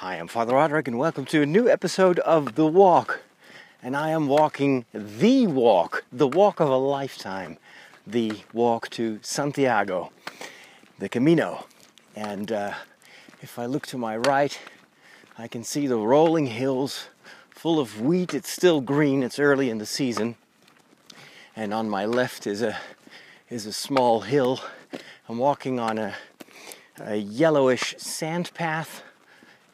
Hi, I'm Father Roderick, and welcome to a new episode of The Walk. And I am walking the walk, the walk of a lifetime, the walk to Santiago, the Camino. And uh, if I look to my right, I can see the rolling hills full of wheat. It's still green, it's early in the season. And on my left is a, is a small hill. I'm walking on a, a yellowish sand path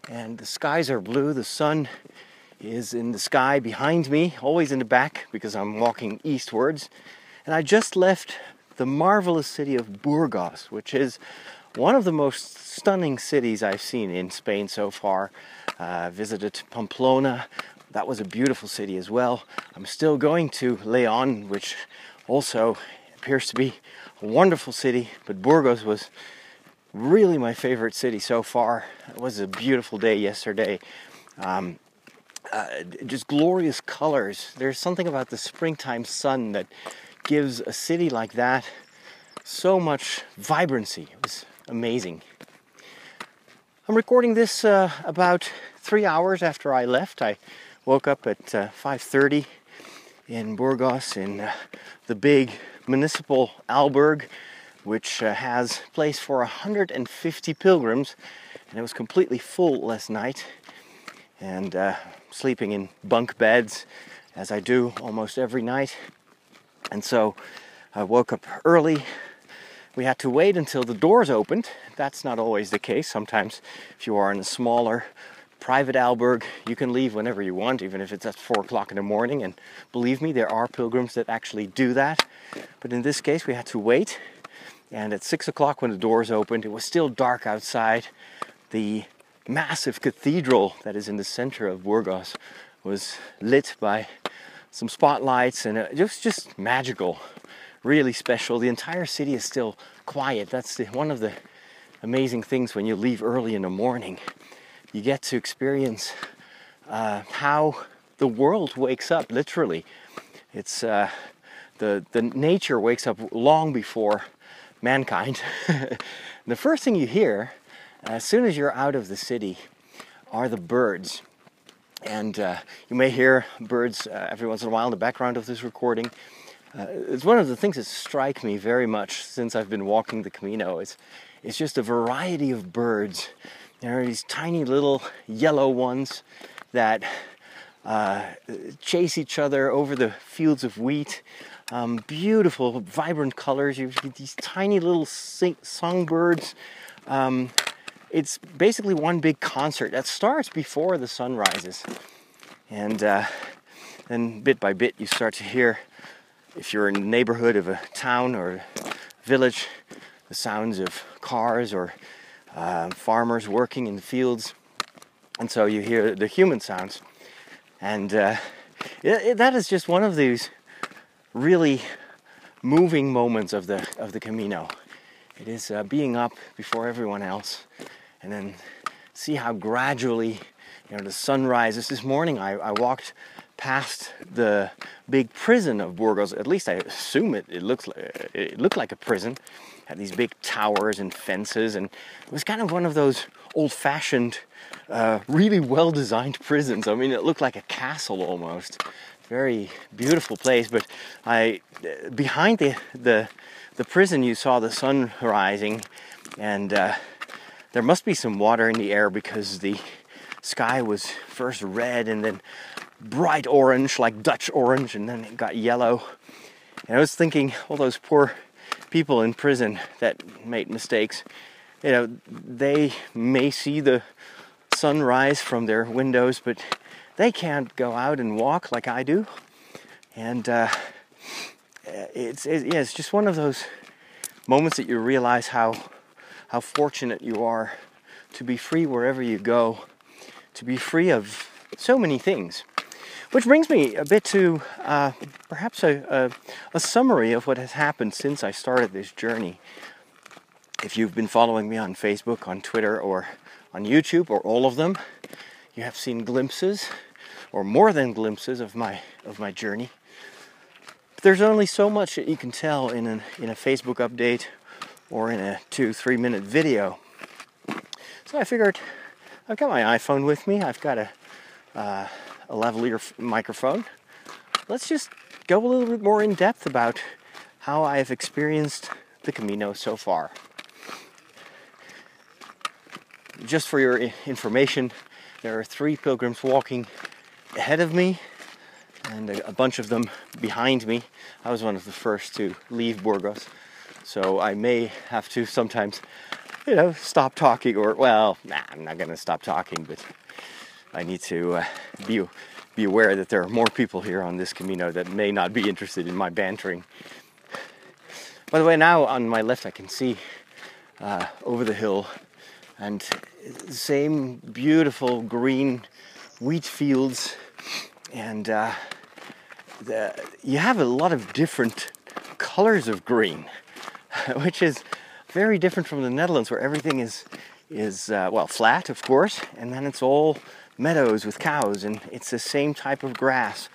and the skies are blue. The sun is in the sky behind me, always in the back because I'm walking eastwards. And I just left the marvelous city of Burgos, which is one of the most stunning cities I've seen in Spain so far. Uh, visited Pamplona, that was a beautiful city as well. I'm still going to Leon, which also appears to be a wonderful city, but Burgos was really my favorite city so far. It was a beautiful day yesterday. Um, uh, just glorious colors. There's something about the springtime sun that gives a city like that so much vibrancy. It was amazing. I'm recording this uh, about three hours after I left. I woke up at uh, 5:30 in Burgos in uh, the big municipal albergue which uh, has place for 150 pilgrims, and it was completely full last night. And uh, sleeping in bunk beds, as I do almost every night. And so I woke up early. We had to wait until the doors opened. That's not always the case. Sometimes, if you are in a smaller private albergue, you can leave whenever you want, even if it's at four o'clock in the morning. And believe me, there are pilgrims that actually do that. But in this case, we had to wait and at six o'clock, when the doors opened, it was still dark outside. The massive cathedral that is in the center of Burgos was lit by some spotlights, and it was just magical, really special. The entire city is still quiet. That's the, one of the amazing things when you leave early in the morning. You get to experience uh, how the world wakes up, literally. It's uh, the, the nature wakes up long before mankind, the first thing you hear as soon as you're out of the city are the birds. And uh, you may hear birds uh, every once in a while in the background of this recording. Uh, it's one of the things that strike me very much since I've been walking the Camino. It's, it's just a variety of birds. There are these tiny little yellow ones that uh, chase each other over the fields of wheat. Um, beautiful, vibrant colors. You get these tiny little sing- songbirds. Um, it's basically one big concert that starts before the sun rises. And uh, then bit by bit, you start to hear, if you're in the neighborhood of a town or village, the sounds of cars or uh, farmers working in the fields. And so you hear the human sounds. And uh, it, it, that is just one of these really moving moments of the of the Camino. It is uh, being up before everyone else, and then see how gradually, you know, the sun rises. This morning, I, I walked past the big prison of Burgos. At least I assume it. It looks like it looked like a prison. Had these big towers and fences, and it was kind of one of those old-fashioned, uh, really well-designed prisons. I mean, it looked like a castle almost very beautiful place. But I, behind the the, the prison, you saw the sun rising, and uh, there must be some water in the air because the sky was first red and then bright orange, like Dutch orange, and then it got yellow. And I was thinking, all those poor people in prison that made mistakes, you know, they may see the sunrise from their windows, but they can't go out and walk like I do. And uh, it's, it, yeah, it's just one of those moments that you realize how, how fortunate you are to be free wherever you go, to be free of so many things. Which brings me a bit to uh, perhaps a, a, a, summary of what has happened since I started this journey. If you've been following me on Facebook, on Twitter, or on YouTube, or all of them, you have seen glimpses or more than glimpses of my of my journey. But there's only so much that you can tell in a in a Facebook update or in a two three minute video. So I figured I've got my iPhone with me. I've got a, uh, a lavalier microphone. Let's just go a little bit more in depth about how I've experienced the Camino so far. Just for your information, there are three pilgrims walking ahead of me and a, bunch of them behind me. I was one of the first to leave Burgos, so I may have to sometimes, you know, stop talking or, well, nah, I'm not gonna stop talking, but I need to uh, be, be aware that there are more people here on this Camino that may not be interested in my bantering. By the way, now on my left I can see uh, over the hill and same beautiful green wheat fields and uh, the, you have a lot of different colors of green, which is very different from the Netherlands, where everything is is uh, well flat, of course, and then it's all meadows with cows, and it's the same type of grass.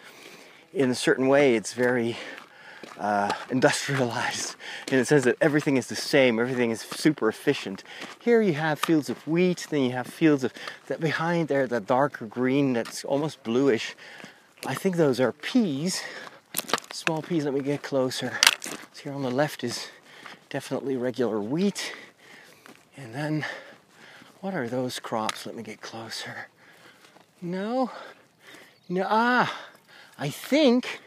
In a certain way, it's very uh, industrialized in the sense that everything is the same, everything is super efficient. Here you have fields of wheat, then you have fields of that behind there, that darker green that's almost bluish, I think those are peas, small peas. Let me get closer. So here on the left is definitely regular wheat. And then, what are those crops? Let me get closer. No, no, ah, I think,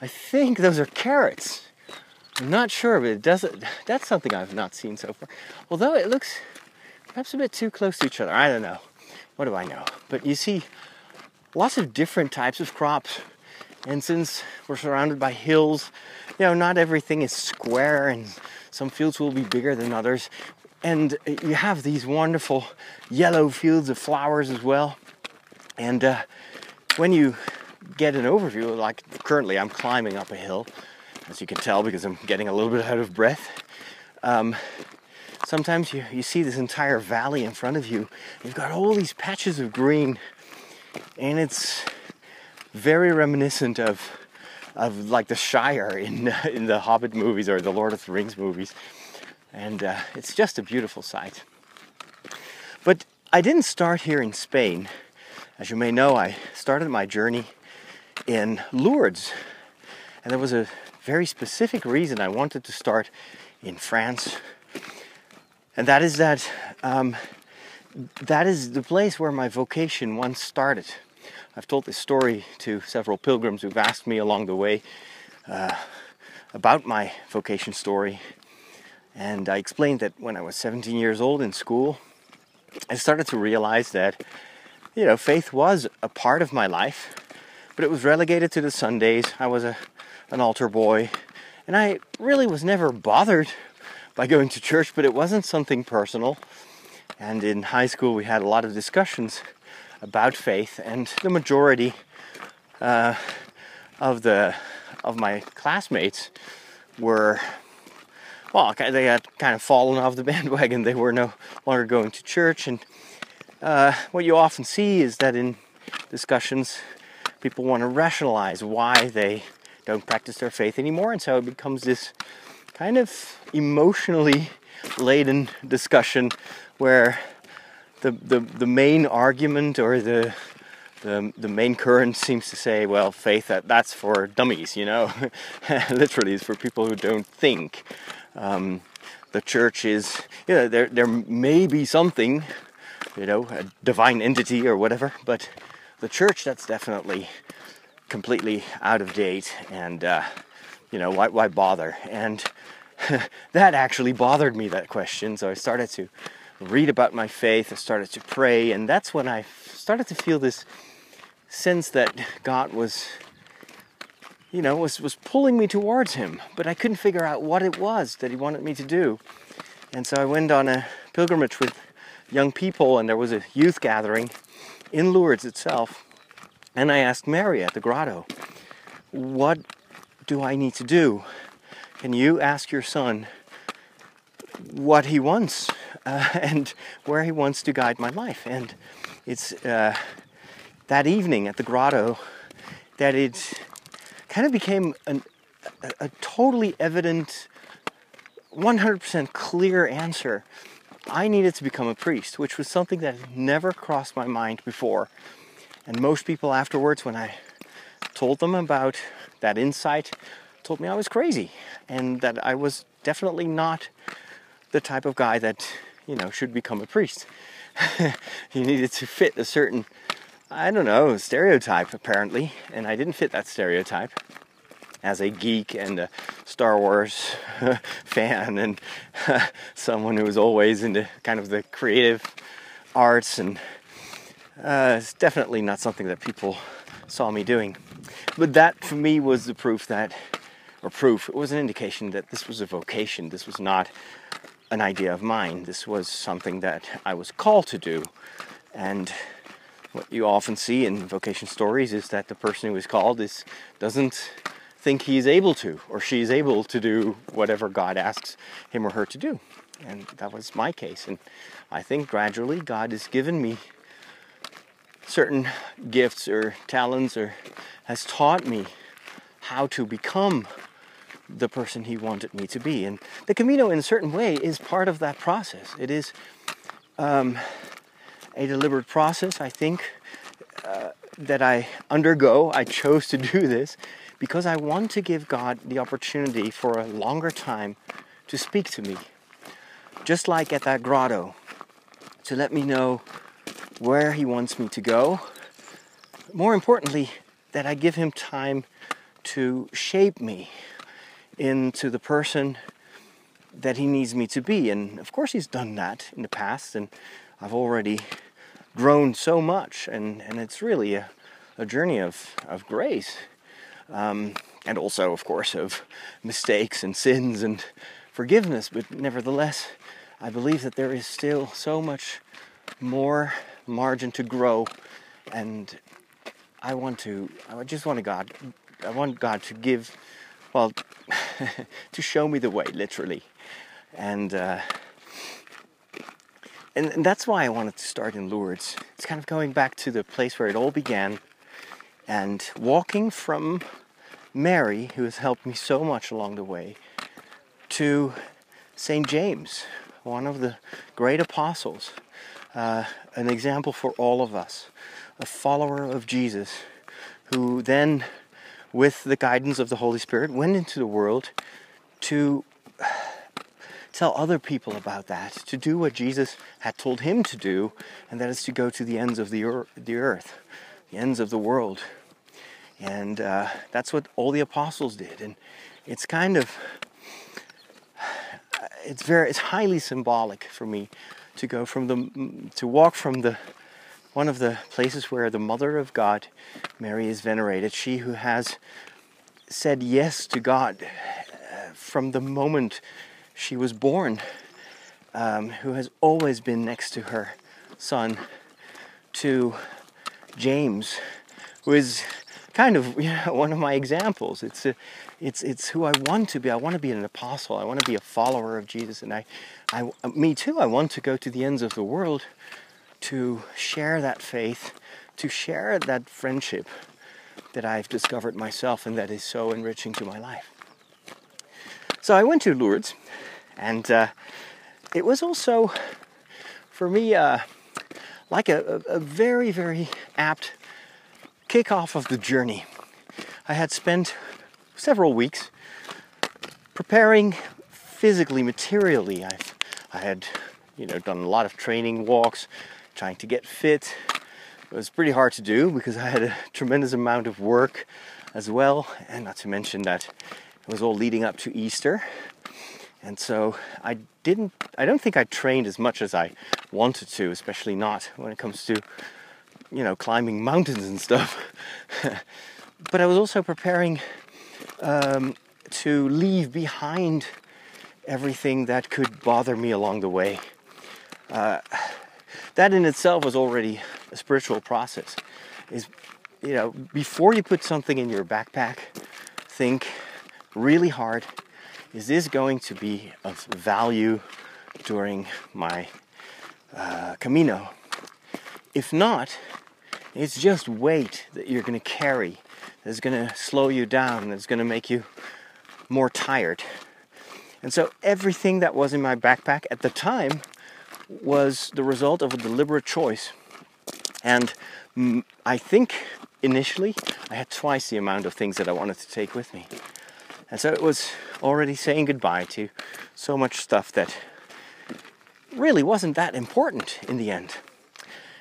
I think those are carrots. I'm not sure, but it doesn't, that's something I've not seen so far. Although it looks perhaps a bit too close to each other. I don't know. What do I know? But you see lots of different types of crops. And since we're surrounded by hills, you know, not everything is square and some fields will be bigger than others. And you have these wonderful yellow fields of flowers as well. And uh, when you get an overview, like currently I'm climbing up a hill, as you can tell because I'm getting a little bit out of breath. Um, sometimes you, you see this entire valley in front of you. You've got all these patches of green and it's very reminiscent of of like the Shire in in the Hobbit movies or the Lord of the Rings movies, and uh, it's just a beautiful sight. But I didn't start here in Spain, as you may know. I started my journey in Lourdes, and there was a very specific reason I wanted to start in France, and that is that. Um, that is the place where my vocation once started. I've told this story to several pilgrims who've asked me along the way uh, about my vocation story. And I explained that when I was 17 years old in school, I started to realize that, you know, faith was a part of my life, but it was relegated to the Sundays. I was a, an altar boy, and I really was never bothered by going to church, but it wasn't something personal. And in high school, we had a lot of discussions about faith, and the majority uh, of the of my classmates were well, they had kind of fallen off the bandwagon. They were no longer going to church, and uh, what you often see is that in discussions, people want to rationalize why they don't practice their faith anymore, and so it becomes this kind of emotionally laden discussion where the, the, the main argument or the, the, the main current seems to say, well, faith, that, that's for dummies, you know. Literally, it's for people who don't think. Um, the church is, you know, there, there may be something, you know, a divine entity or whatever, but the church, that's definitely completely out of date and, uh, you know, why, why bother? And that actually bothered me, that question, so I started to read about my faith, I started to pray, and that's when I started to feel this sense that God was, you know, was, was pulling me towards Him, but I couldn't figure out what it was that He wanted me to do. And so I went on a pilgrimage with young people, and there was a youth gathering in Lourdes itself. And I asked Mary at the grotto, What do I need to do? Can you ask your son what he wants uh, and where he wants to guide my life. And it's uh, that evening at the grotto that it kind of became an, a, a totally evident, 100% clear answer I needed to become a priest, which was something that had never crossed my mind before. And most people afterwards, when I told them about that insight, told me I was crazy and that I was definitely not the type of guy that, you know, should become a priest. you needed to fit a certain, I don't know, stereotype apparently, and I didn't fit that stereotype as a geek and a Star Wars fan and someone who was always into kind of the creative arts and uh, it's definitely not something that people saw me doing. But that for me was the proof that, or proof, it was an indication that this was a vocation. This was not an idea of mine. This was something that I was called to do. And what you often see in vocation stories is that the person who is called is doesn't think he's able to or she's able to do whatever God asks him or her to do. And that was my case. And I think gradually God has given me certain gifts or talents or has taught me how to become the person he wanted me to be. And the Camino, in a certain way, is part of that process. It is um, a deliberate process, I think, uh, that I undergo. I chose to do this because I want to give God the opportunity for a longer time to speak to me. Just like at that grotto, to let me know where He wants me to go. More importantly, that I give Him time to shape me into the person that He needs me to be. And of course, He's done that in the past, and I've already grown so much, and, and it's really a, a journey of, of grace. Um, and also, of course, of mistakes and sins and forgiveness. But nevertheless, I believe that there is still so much more margin to grow, and I want to. I just want to God. I want God to give, well, to show me the way, literally, and. Uh, and, and that's why I wanted to start in Lourdes. It's kind of going back to the place where it all began and walking from Mary, who has helped me so much along the way, to St. James, one of the great apostles, uh, an example for all of us, a follower of Jesus, who then, with the guidance of the Holy Spirit, went into the world to tell other people about that, to do what Jesus had told him to do, and that is to go to the ends of the, earth, the ends of the world. And uh, that's what all the apostles did. And it's kind of, it's very, it's highly symbolic for me to go from the to walk from the one of the places where the mother of God Mary is venerated she who has said yes to God uh, from the moment she was born um, who has always been next to her son to James was kind of you know, one of my examples. It's a, it's it's who I want to be. I want to be an apostle. I want to be a follower of Jesus. And I I, me too, I want to go to the ends of the world to share that faith, to share that friendship that I've discovered myself and that is so enriching to my life. So I went to Lourdes, and uh, it was also, for me, uh, like a, a very, very apt kickoff of the journey. I had spent several weeks preparing physically, materially. I've I had, you know, done a lot of training walks, trying to get fit. It was pretty hard to do because I had a tremendous amount of work as well, and not to mention that it was all leading up to Easter. And so I didn't, I don't think I trained as much as I wanted to, especially not when it comes to, you know, climbing mountains and stuff. but I was also preparing um, to leave behind everything that could bother me along the way. Uh, that in itself was already a spiritual process. Is you know, before you put something in your backpack, think really hard. Is this going to be of value during my uh, Camino? If not, it's just weight that you're going to carry that's going to slow you down, that's going to make you more tired. And so everything that was in my backpack at the time was the result of a deliberate choice. And mm, I think initially I had twice the amount of things that I wanted to take with me. And so it was already saying goodbye to so much stuff that really wasn't that important in the end.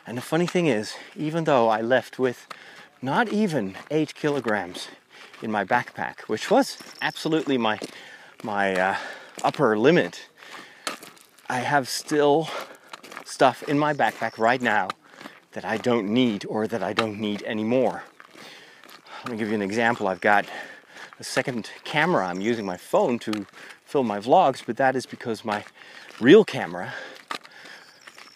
And the funny thing is, even though I left with not even eight kilograms in my backpack, which was absolutely my my uh, upper limit, I have still stuff in my backpack right now that I don't need or that I don't need anymore. Let me give you an example. I've got a second camera. I'm using my phone to film my vlogs, but that is because my real camera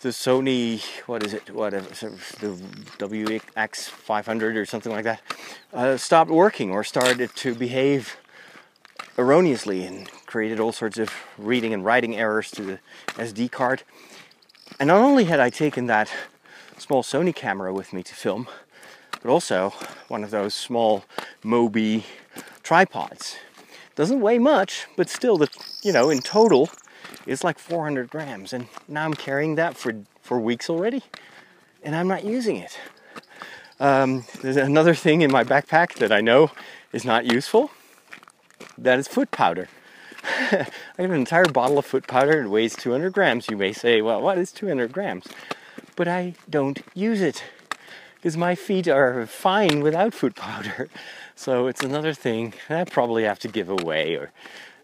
the Sony, what is it, whatever, the WX500 or something like that, uh, stopped working or started to behave erroneously and created all sorts of reading and writing errors to the SD card. And not only had I taken that small Sony camera with me to film, but also one of those small Mobi tripods. Doesn't weigh much, but still, the you know, in total, it's like 400 grams. And now I'm carrying that for, for weeks already, and I'm not using it. Um, there's another thing in my backpack that I know is not useful. That is foot powder. I have an entire bottle of foot powder. And it weighs 200 grams. You may say, well, what is 200 grams? But I don't use it because my feet are fine without foot powder. So it's another thing I probably have to give away, or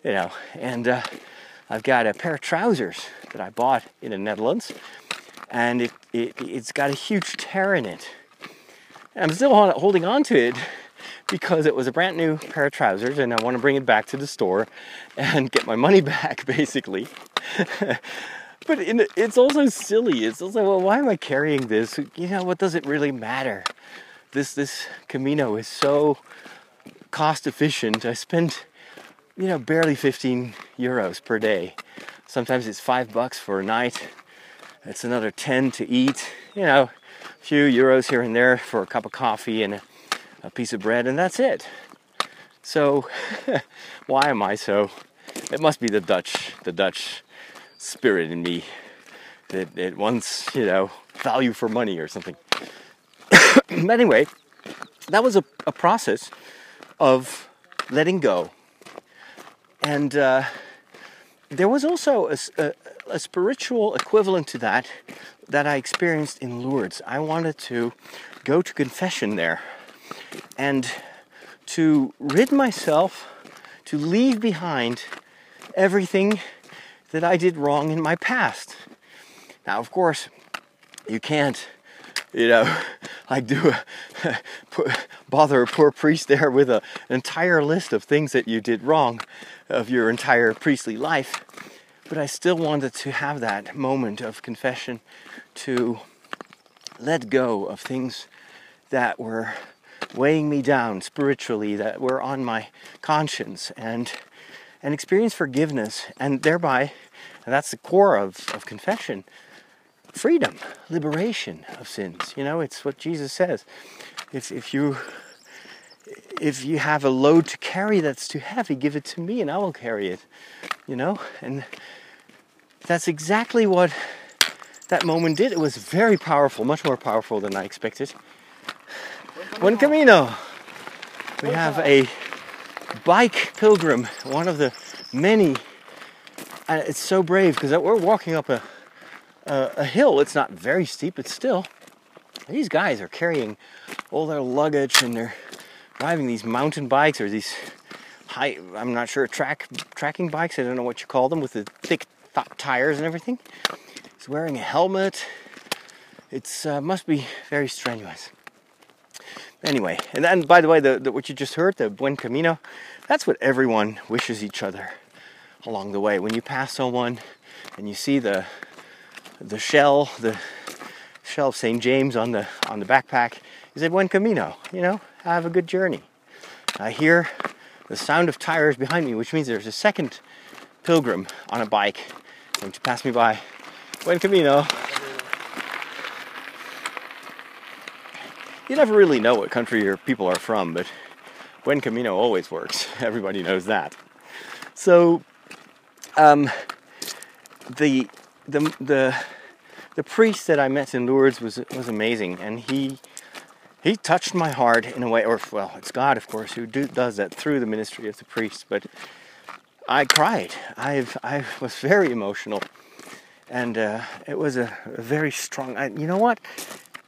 you know. And uh, I've got a pair of trousers that I bought in the Netherlands, and it, it it's got a huge tear in it. And I'm still holding on to it because it was a brand new pair of trousers, and I want to bring it back to the store and get my money back, basically. but it's also silly. It's also well, why am I carrying this? You know, what does it really matter? This this Camino is so cost efficient. I spend you know, barely 15 euros per day. Sometimes it's five bucks for a night. It's another 10 to eat. You know, a few euros here and there for a cup of coffee and a, a piece of bread, and that's it. So, why am I so? It must be the Dutch, the Dutch spirit in me that it wants, you know, value for money or something. but anyway, that was a, a process of letting go. And uh, there was also a, a, a, spiritual equivalent to that that I experienced in Lourdes. I wanted to go to confession there and to rid myself, to leave behind everything that I did wrong in my past. Now, of course, you can't you know, like do uh, a, bother a poor priest there with a, an entire list of things that you did wrong of your entire priestly life. But I still wanted to have that moment of confession to let go of things that were weighing me down spiritually, that were on my conscience, and and experience forgiveness, and thereby, and that's the core of, of confession, freedom, liberation of sins. You know, it's what Jesus says. If, if you if you have a load to carry that's too heavy, give it to me and I will carry it. You know? And that's exactly what that moment did. It was very powerful, much more powerful than I expected. Buen Camino. We have a bike pilgrim, one of the many. And it's so brave because we're walking up a uh, a hill. It's not very steep, but still, these guys are carrying all their luggage and they're driving these mountain bikes or these high, I'm not sure, track tracking bikes. I don't know what you call them with the thick th- tires and everything. He's wearing a helmet. It uh, must be very strenuous. Anyway, and then by the way, the, the, what you just heard, the Buen Camino, that's what everyone wishes each other along the way. When you pass someone and you see the the shell, the shell of St. James on the on the backpack. He said, "Buen camino." You know, have a good journey. I hear the sound of tires behind me, which means there's a second pilgrim on a bike going to pass me by. Buen camino. You never really know what country your people are from, but Buen Camino always works. Everybody knows that. So, um, the the the the priest that I met in Lourdes was was amazing, and he he touched my heart in a way, or well, it's God, of course, who do, does that through the ministry of the priest. But I cried. I've I was very emotional, and uh, it was a, a very strong. I, you know what?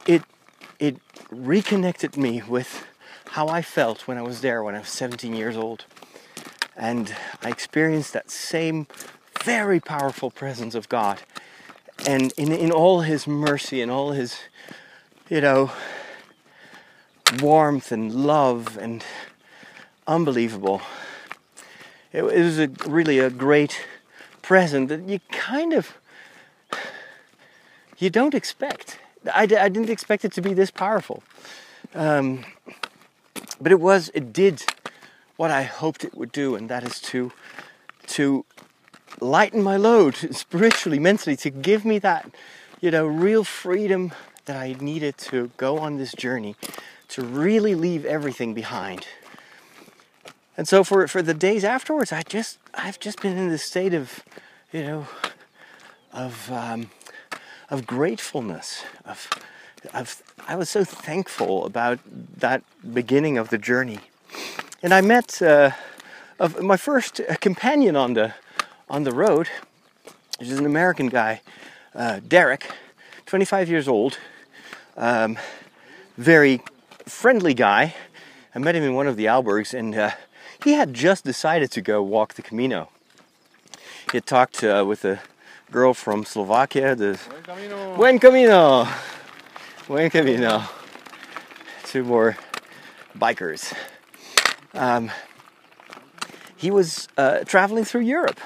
It it reconnected me with how I felt when I was there when I was 17 years old, and I experienced that same very powerful presence of God, and in in all His mercy and all His, you know, warmth and love and unbelievable. It, it was a, really a great present that you kind of you don't expect. I, I didn't expect it to be this powerful, um, but it was. It did what I hoped it would do, and that is to to lighten my load spiritually, mentally, to give me that you know real freedom that I needed to go on this journey to really leave everything behind. And so for, for the days afterwards, I just I've just been in this state of, you know, of um, of gratefulness. Of, of I was so thankful about that beginning of the journey, and I met uh, of my first companion on the on the road, is an American guy, uh, Derek, 25 years old, um, very friendly guy. I met him in one of the albergs, and uh, he had just decided to go walk the Camino. He had talked uh, with a girl from Slovakia. The Buen Camino. Buen Camino. Buen Camino. Two more bikers. Um, he was uh, traveling through Europe,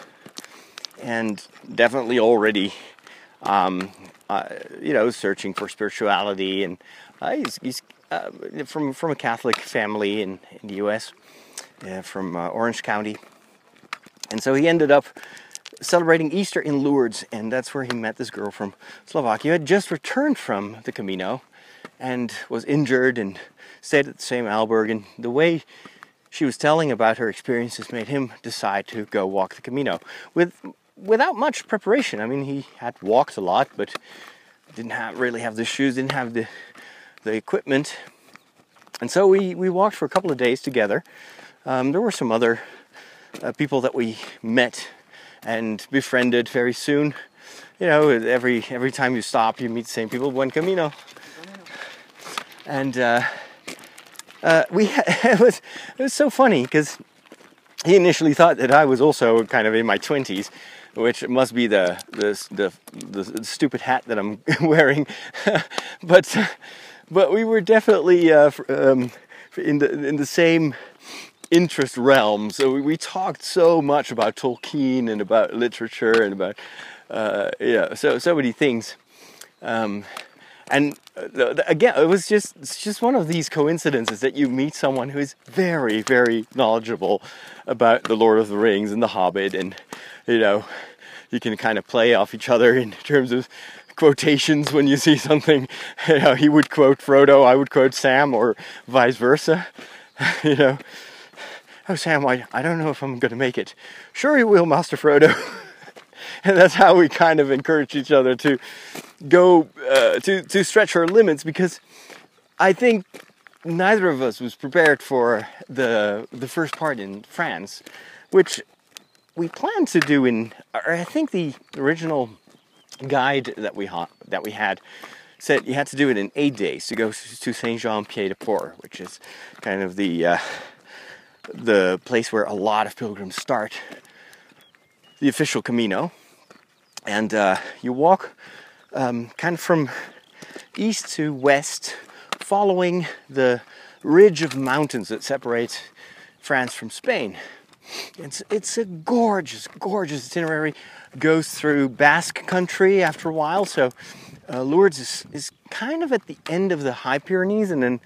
and definitely already, um, uh, you know, searching for spirituality, and uh, he's, he's uh, from from a Catholic family in, in the U.S. Uh, from uh, Orange County, and so he ended up celebrating Easter in Lourdes, and that's where he met this girl from Slovakia who had just returned from the Camino and was injured and stayed at the same alberg. And the way she was telling about her experiences made him decide to go walk the Camino with without much preparation. I mean, he had walked a lot, but didn't have, really have the shoes, didn't have the the equipment. And so we, we walked for a couple of days together. Um, there were some other uh, people that we met and befriended very soon. You know, every every time you stop, you meet the same people. Buen camino. And uh, uh, we it was it was so funny because he initially thought that I was also kind of in my twenties, which must be the the the, the stupid hat that I'm wearing. but but we were definitely uh, um, in the in the same interest realm. So we, we, talked so much about Tolkien and about literature and about uh, yeah, so so many things. Um, and uh, again, it was just it's just one of these coincidences that you meet someone who is very very knowledgeable about the Lord of the Rings and the Hobbit, and you know you can kind of play off each other in terms of quotations when you see something. You know, he would quote Frodo, I would quote Sam, or vice versa. you know, oh Sam, I, I don't know if I'm going to make it. Sure, you will, Master Frodo. And that's how we kind of encourage each other to go uh, to to stretch our limits because I think neither of us was prepared for the the first part in France, which we planned to do in. I think the original guide that we ha- that we had said you had to do it in eight days to go to Saint Jean Pied de Port, which is kind of the uh, the place where a lot of pilgrims start the official Camino, and uh, you walk um, kind of from east to west, following the ridge of mountains that separates France from Spain. It's it's a gorgeous, gorgeous itinerary goes through Basque country after a while. So uh, Lourdes is, is kind of at the end of the High Pyrenees, and then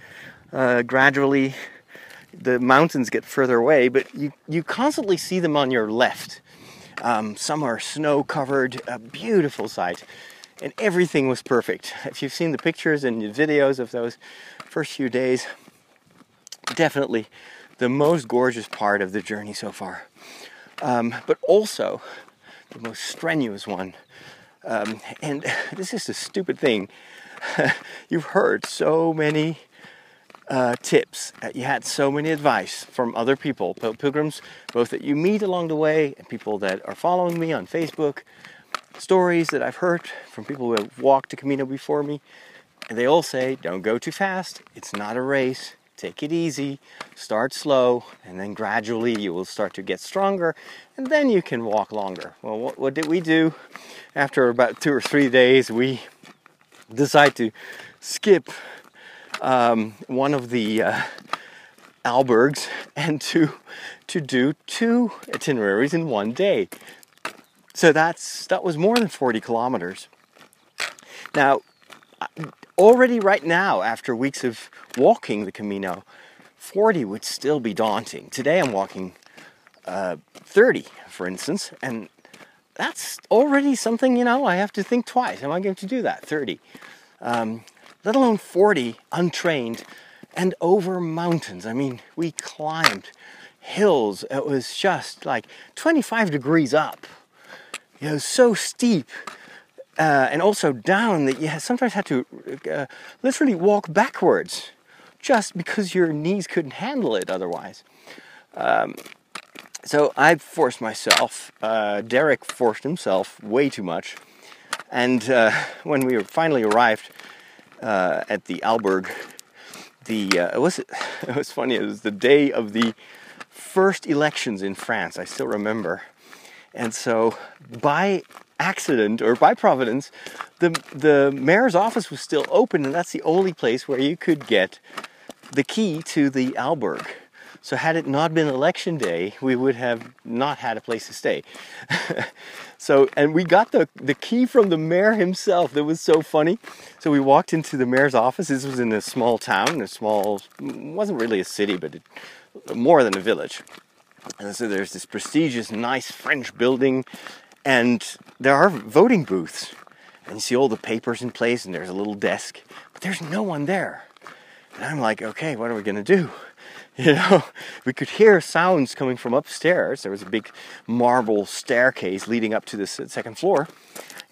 uh, gradually the mountains get further away. But you you constantly see them on your left. Um, some are snow covered, a beautiful sight, and everything was perfect. If you've seen the pictures and the videos of those first few days, definitely the most gorgeous part of the journey so far. Um, but also, the most strenuous one Um, and this is a stupid thing. You've heard so many uh, tips. Uh, you had so many advice from other people, pilgrims, both that you meet along the way and people that are following me on Facebook, stories that I've heard from people who have walked the Camino before me. And they all say, don't go too fast. It's not a race. Take it easy, start slow, and then gradually you will start to get stronger, and then you can walk longer. Well, what, what did we do? After about two or three days, we decide to skip um, one of the uh, albergs and to to do two itineraries in one day. So that's that was more than 40 kilometers. Now, already right now, after weeks of walking the Camino, 40 would still be daunting. Today I'm walking uh, 30, for instance, and that's already something, you know, I have to think twice. Am I going to do that? 30. Um, let alone 40 untrained and over mountains. I mean, we climbed hills. It was just like 25 degrees up. You know, so steep uh, and also down that you sometimes had to uh, literally walk backwards just because your knees couldn't handle it otherwise. Um, so I forced myself. Uh, Derek forced himself way too much. And uh, when we finally arrived uh, at the Alberg, the uh, it was it was funny. It was the day of the first elections in France. I still remember. And so by accident or by providence, the the mayor's office was still open, and that's the only place where you could get the key to the alberg. So had it not been election day, we would have not had a place to stay. so and we got the the key from the mayor himself. That was so funny. So we walked into the mayor's office. This was in a small town, a small wasn't really a city, but it, more than a village. And so there's this prestigious, nice French building, and there are voting booths. And you see all the papers in place, and there's a little desk, but there's no one there. And I'm like, okay, what are we gonna do? You know, we could hear sounds coming from upstairs. There was a big marble staircase leading up to the second floor.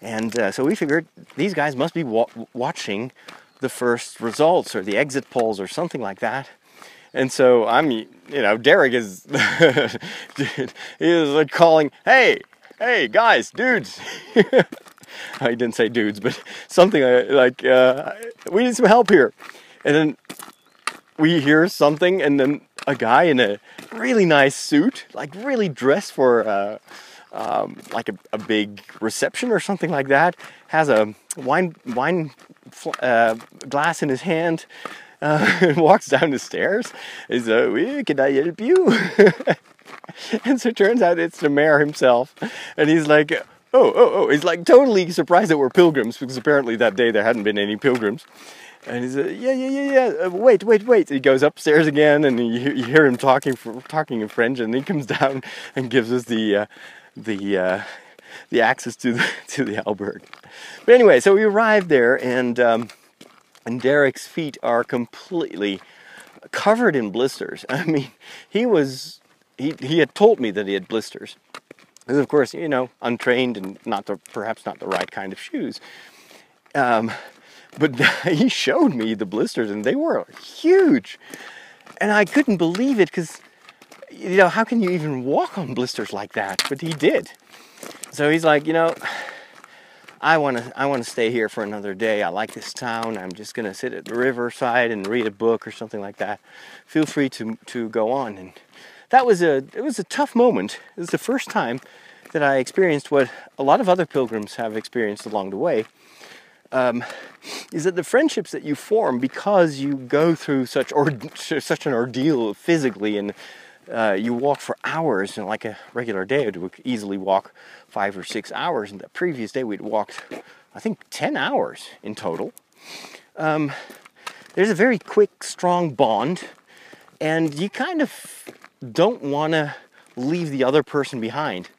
And uh, so we figured these guys must be wa- watching the first results or the exit polls or something like that. And so I'm, you know, Derek is, he is like calling, hey, hey, guys, dudes. I didn't say dudes, but something like, uh, we need some help here. And then we hear something, and then a guy in a really nice suit, like really dressed for uh, um, like a, a, big reception or something like that, has a wine wine uh, glass in his hand, uh, and walks down the stairs. He's like, uh, "Can I help you?" and so it turns out it's the mayor himself, and he's like. Oh, oh, oh, he's like totally surprised that we're pilgrims because apparently that day there hadn't been any pilgrims. And he's like, yeah, yeah, yeah, yeah. Uh, wait, wait, wait. He goes upstairs again, and you, you hear him talking for, talking in French, and he comes down and gives us the uh, the uh, the access to the to the alberg. But anyway, so we arrived there, and um, and Derek's feet are completely covered in blisters. I mean, he was he he had told me that he had blisters. Because of course, you know, untrained and not the perhaps not the right kind of shoes. Um, but he showed me the blisters and they were huge. And I couldn't believe it because, you know, how can you even walk on blisters like that? But he did. So he's like, you know, I want to I want to stay here for another day. I like this town. I'm just going to sit at the riverside and read a book or something like that. Feel free to to go on and that was a it was a tough moment. It was the first time that I experienced what a lot of other pilgrims have experienced along the way, um, is that the friendships that you form because you go through such or such an ordeal physically and uh, you walk for hours and like a regular day would easily walk five or six hours and the previous day we'd walked i think 10 hours in total. Um, there's a very quick strong bond and you kind of don't want to leave the other person behind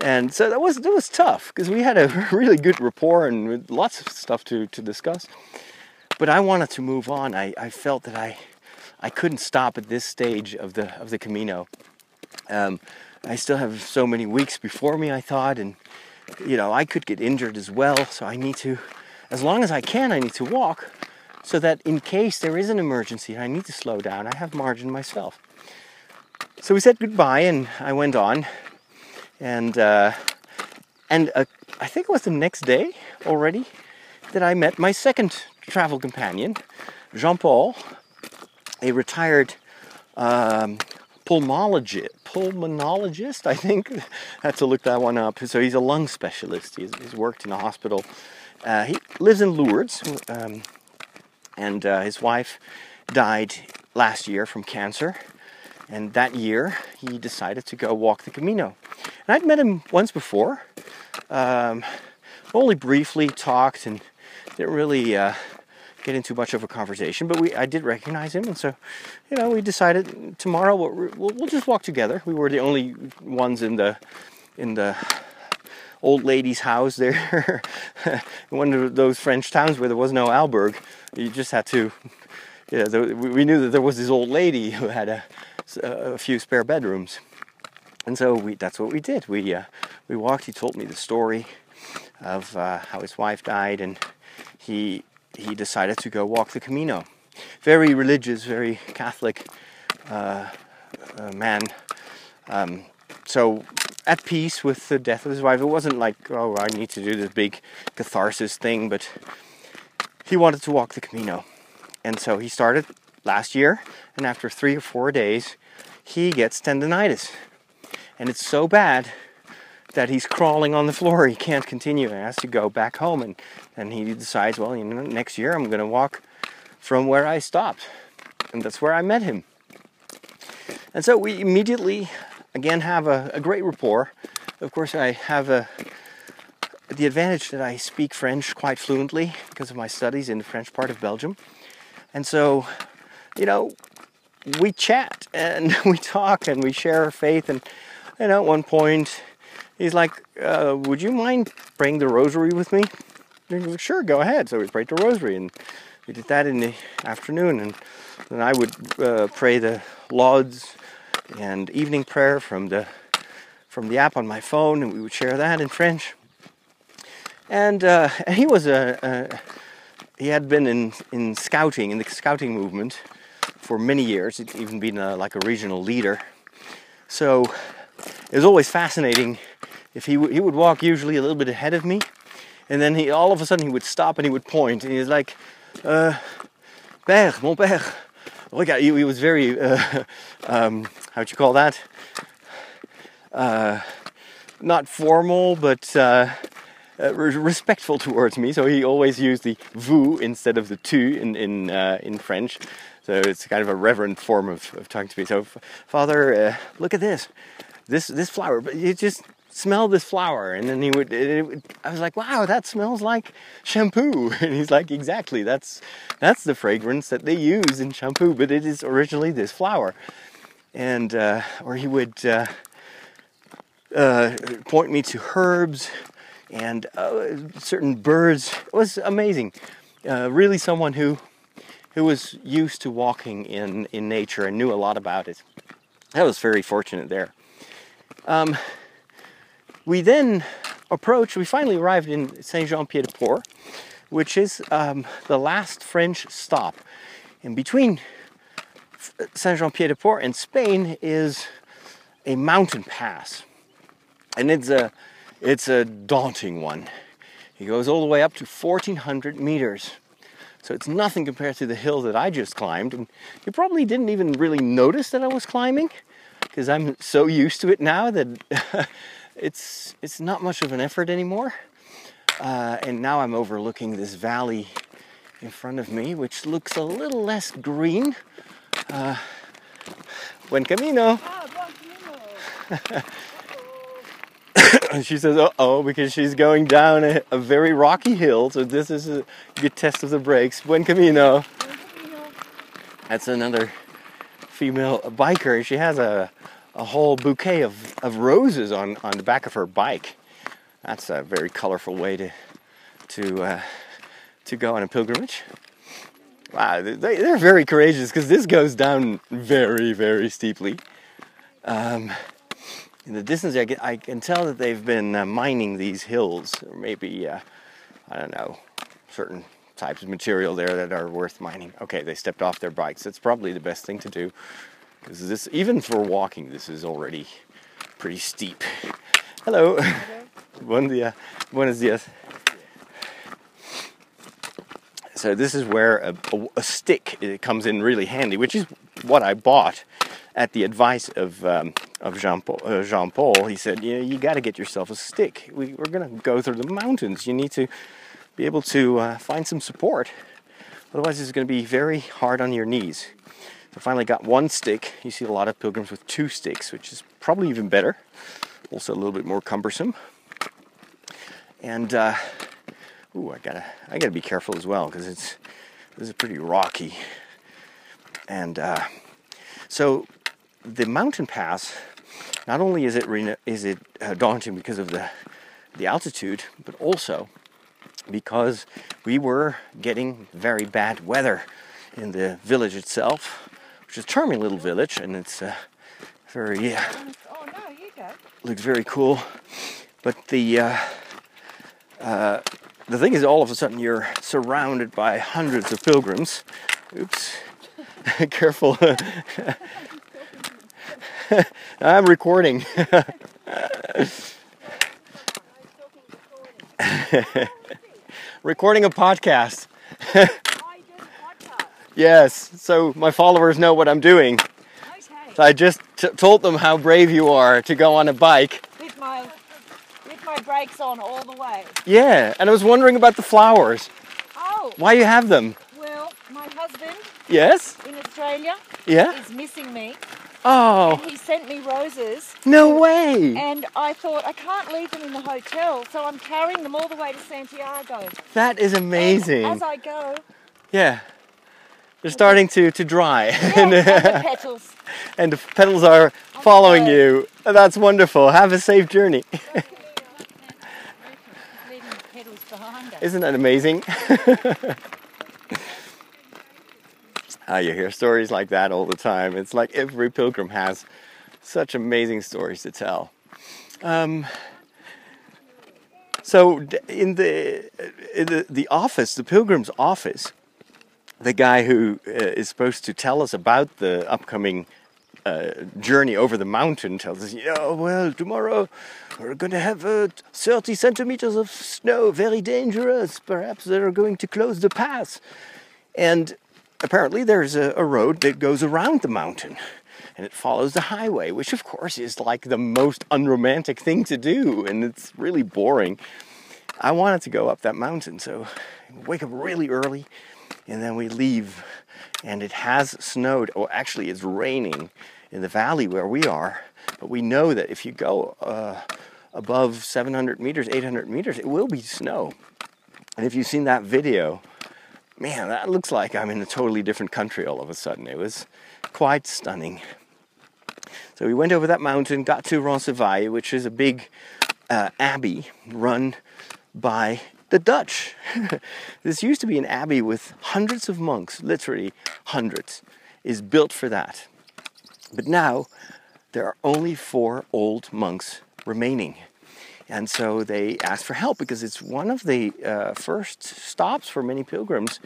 and so that was that was tough because we had a really good rapport and lots of stuff to, to discuss. But I wanted to move on. I, I felt that I I couldn't stop at this stage of the of the Camino. Um, I still have so many weeks before me. I thought, and you know, I could get injured as well. So I need to, as long as I can, I need to walk so that in case there is an emergency I need to slow down, I have margin myself. So we said goodbye and I went on. And, uh, and uh, I think it was the next day already that I met my second travel companion, Jean Paul, a retired um, pulmonologist, pulmonologist, I think. I had to look that one up. So he's a lung specialist. He's, he's worked in a hospital. Uh, he lives in Lourdes, um, and uh, his wife died last year from cancer. And that year, he decided to go walk the Camino. And I'd met him once before, um, only briefly talked and didn't really uh, get into much of a conversation, but we I did recognize him, and so you know we decided tomorrow we'll, we'll, we'll just walk together. We were the only ones in the in the old lady's house there, one of those French towns where there was no alberg. You just had to. Yeah, we knew that there was this old lady who had a, a few spare bedrooms, and so we, that's what we did. We uh, we walked. He told me the story of uh, how his wife died, and he he decided to go walk the Camino. Very religious, very Catholic uh, uh, man. Um, so at peace with the death of his wife. It wasn't like, oh, I need to do this big catharsis thing, but he wanted to walk the Camino. And so he started last year, and after three or four days, he gets tendonitis. And it's so bad that he's crawling on the floor. He can't continue. He has to go back home, and and he decides, well, you know, next year I'm going to walk from where I stopped, and that's where I met him. And so we immediately, again, have a, a great rapport. Of course, I have a the advantage that I speak French quite fluently because of my studies in the French part of Belgium, and so, you know, we chat and we talk and we share our faith and. Know, at one point, he's like, uh, "Would you mind praying the rosary with me?" And "Sure, go ahead." So we prayed the rosary, and we did that in the afternoon, and then I would uh, pray the lauds and evening prayer from the from the app on my phone, and we would share that in French. And, uh, and he was a, a he had been in in scouting in the scouting movement for many years. He'd even been a, like a regional leader. So it was always fascinating if he, he would walk usually a little bit ahead of me, and then he all of a sudden he would stop and he would point, and he was like, uh, "Père, mon père." Regarde, he, he was very, uh, um, how'd you call that? Uh, not formal, but uh, uh, respectful towards me. So he always used the vous instead of the tu in in uh, in French. So it's kind of a reverent form of, of talking to me. So, Father, uh, look at this, this this flower. But you just smell this flower. And then he would, i was like wow that smells like shampoo. And he's like exactly. That's that's the fragrance that they use in shampoo but it is originally this flower. And uh, or he would uh, uh, point me to herbs and uh, certain birds. It was amazing. Uh, really someone who who was used to walking in in nature and knew a lot about it i was very fortunate there um, we then approached, we finally arrived in Saint Jean Pied de Port, which is um, the last French stop. In between Saint Jean Pied de Port and Spain is a mountain pass. And it's a, it's a daunting one. It goes all the way up to 1400 meters. So it's nothing compared to the hill that I just climbed. And you probably didn't even really notice that I was climbing because I'm so used to it now that it's it's not much of an effort anymore. Uh, and now I'm overlooking this valley in front of me, which looks a little less green. Uh, buen camino. Ah, she says, "Uh oh," because she's going down a, a, very rocky hill. So this is a good test of the brakes. Buen camino. That's another female biker. She has a a whole bouquet of, of roses on, on the back of her bike. That's a very colorful way to to uh, to go on a pilgrimage. Wow, they, they're very courageous because this goes down very very steeply. Um, in the distance, I can, I can tell that they've been uh, mining these hills, or maybe uh, I don't know, certain types of material there that are worth mining. Okay, they stepped off their bikes. That's probably the best thing to do, because this, even for walking, this is already pretty steep. Hello. Hello. Buen dia. Buenos dias. So this is where a, a, a stick comes in really handy, which is what I bought at the advice of um, of Jean Paul. Uh, Jean Paul, he said, "You know, you got to get yourself a stick. We, we're going to go through the mountains. You need to be able to uh, find some support. Otherwise, it's going to be very hard on your knees." So finally, got one stick. You see a lot of pilgrims with two sticks, which is probably even better. Also, a little bit more cumbersome. And uh, ooh, I gotta I gotta be careful as well because it's this is pretty rocky. And uh, so the mountain pass, not only is it is it uh, daunting because of the the altitude, but also because we were getting very bad weather in the village itself, which is a charming little village, and it's uh, very uh, oh, no, looks very cool. But the uh, uh, the thing is, all of a sudden, you're surrounded by hundreds of pilgrims. Oops, careful. I'm recording. recording a podcast. yes, so my followers know what I'm doing. Okay. So I just t- told them how brave you are to go on a bike. With my with my brakes on all the way. Yeah, and I was wondering about the flowers. Oh. Why you have them? Well, my husband. Yes. In Australia. Yeah. Is missing me. Oh. And he sent me roses. No way. And I thought, I can't leave them in the hotel, so I'm carrying them all the way to Santiago. That is amazing. And as I go. Yeah. They're starting to, to dry. Yeah, and, the petals. And the petals are following you. That's wonderful. Have a safe journey. Isn't that amazing? Uh, you hear stories like that all the time. It's like every pilgrim has such amazing stories to tell. Um, so in the, in the the office, the pilgrim's office, the guy who uh, is supposed to tell us about the upcoming uh, journey over the mountain tells us, yeah, well, tomorrow we're going to have uh, 30 centimeters of snow, very dangerous. Perhaps they're going to close the pass. And apparently there's a, a, road that goes around the mountain and it follows the highway, which of course is like the most unromantic thing to do and it's really boring. I wanted to go up that mountain, so wake up really early and then we leave. And it has snowed, or actually, it's raining in the valley where we are. But we know that if you go uh, above 700 meters, 800 meters, it will be snow. And if you've seen that video, man, that looks like I'm in a totally different country all of a sudden. It was quite stunning. So we went over that mountain, got to Roncesvalles, which is a big uh, abbey run by the Dutch. this used to be an abbey with hundreds of monks, literally hundreds, is built for that. But now there are only four old monks remaining. And so they asked for help because it's one of the uh, first stops for many pilgrims.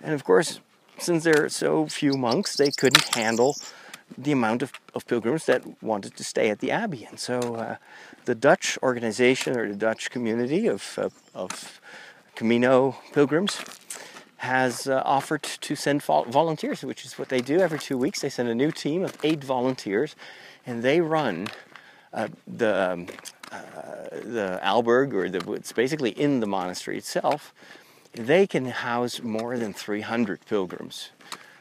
And of course, since there are so few monks, they couldn't handle the amount of, of pilgrims that wanted to stay at the abbey. And so uh, the Dutch organization or the Dutch community of, of, of Camino pilgrims has uh, offered to send volunteers, which is what they do every two weeks. They send a new team of eight volunteers, and they run uh, the um, uh, the alberg, or the, it's basically in the monastery itself, they can house more than 300 pilgrims.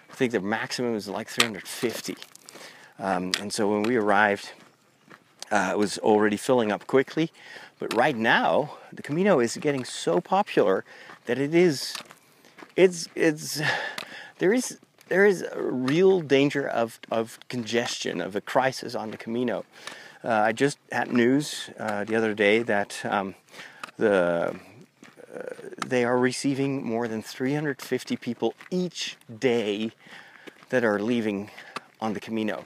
I think the maximum is like 350. Um, and so when we arrived, uh, it was already filling up quickly. But right now, the Camino is getting so popular that it is, it's, it's, there is, there is a real danger of, of congestion, of a crisis on the Camino. Uh, I just had news uh, the other day that um, the uh, they are receiving more than 350 people each day that are leaving on the Camino.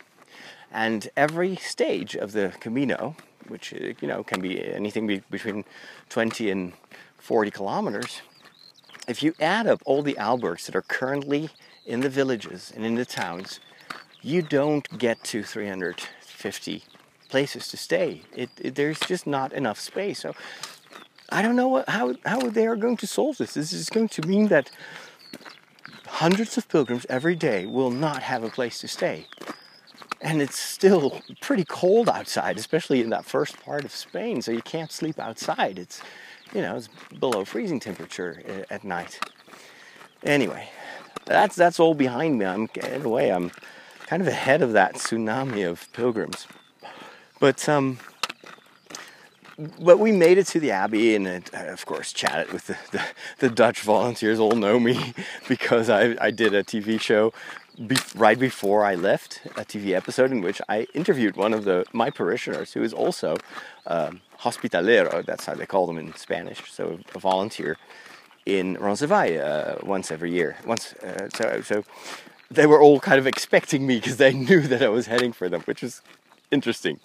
And every stage of the Camino, which uh, you know can be anything be between 20 and 40 kilometers, if you add up all the albergs that are currently in the villages and in the towns, you don't get to 350 places to stay. It, it, there's just not enough space. So I don't know what, how, how they are going to solve this. This is going to mean that hundreds of pilgrims every day will not have a place to stay. And it's still pretty cold outside, especially in that first part of Spain. So you can't sleep outside. It's, you know, it's below freezing temperature uh, at night. Anyway, that's that's all behind me. I'm in a way I'm kind of ahead of that tsunami of pilgrims. But um, but we made it to the abbey and it, uh, of course chatted with the, the, the, dutch volunteers. All know me because i, I did a tv show be, right before i left a tv episode in which i interviewed one of the my parishioners who is also um, hospitalero that's how they call them in spanish so a volunteer in roncesvalles uh, once every year once uh, so, so they were all kind of expecting me because they knew that i was heading for them which was interesting.